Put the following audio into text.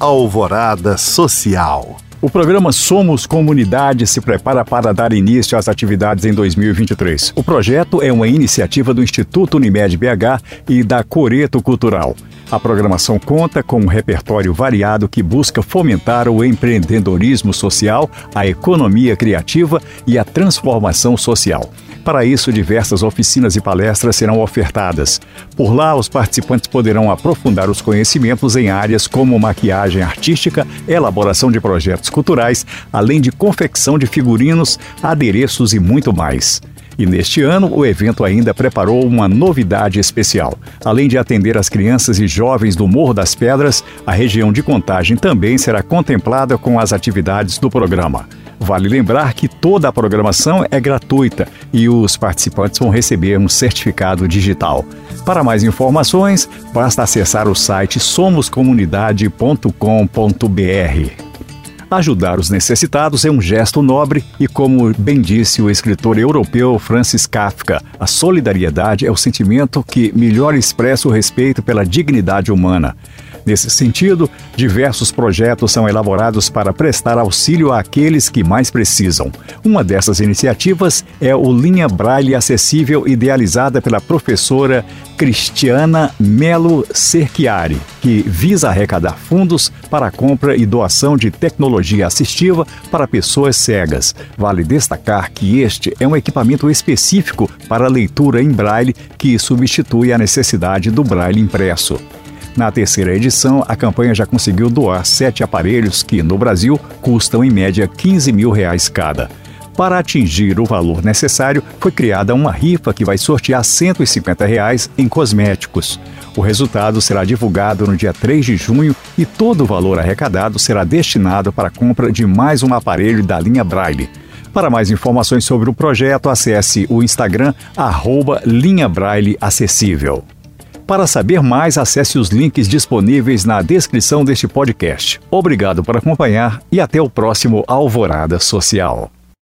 Alvorada Social. O programa Somos Comunidade se prepara para dar início às atividades em 2023. O projeto é uma iniciativa do Instituto Unimed BH e da Coreto Cultural. A programação conta com um repertório variado que busca fomentar o empreendedorismo social, a economia criativa e a transformação social. Para isso, diversas oficinas e palestras serão ofertadas. Por lá, os participantes poderão aprofundar os conhecimentos em áreas como maquiagem artística, elaboração de projetos culturais, além de confecção de figurinos, adereços e muito mais. E neste ano, o evento ainda preparou uma novidade especial. Além de atender as crianças e jovens do Morro das Pedras, a região de Contagem também será contemplada com as atividades do programa. Vale lembrar que toda a programação é gratuita e os participantes vão receber um certificado digital. Para mais informações, basta acessar o site somoscomunidade.com.br. Ajudar os necessitados é um gesto nobre e, como bem disse o escritor europeu Francis Kafka, a solidariedade é o sentimento que melhor expressa o respeito pela dignidade humana. Nesse sentido, diversos projetos são elaborados para prestar auxílio àqueles que mais precisam. Uma dessas iniciativas é o Linha Braille Acessível, idealizada pela professora Cristiana Melo Cerchiari, que visa arrecadar fundos para a compra e doação de tecnologia assistiva para pessoas cegas. Vale destacar que este é um equipamento específico para leitura em braille que substitui a necessidade do braille impresso. Na terceira edição, a campanha já conseguiu doar sete aparelhos que, no Brasil, custam em média 15 mil reais cada. Para atingir o valor necessário, foi criada uma rifa que vai sortear 150 reais em cosméticos. O resultado será divulgado no dia 3 de junho e todo o valor arrecadado será destinado para a compra de mais um aparelho da linha Braille. Para mais informações sobre o projeto, acesse o Instagram arroba Linha Braille Acessível. Para saber mais, acesse os links disponíveis na descrição deste podcast. Obrigado por acompanhar e até o próximo Alvorada Social.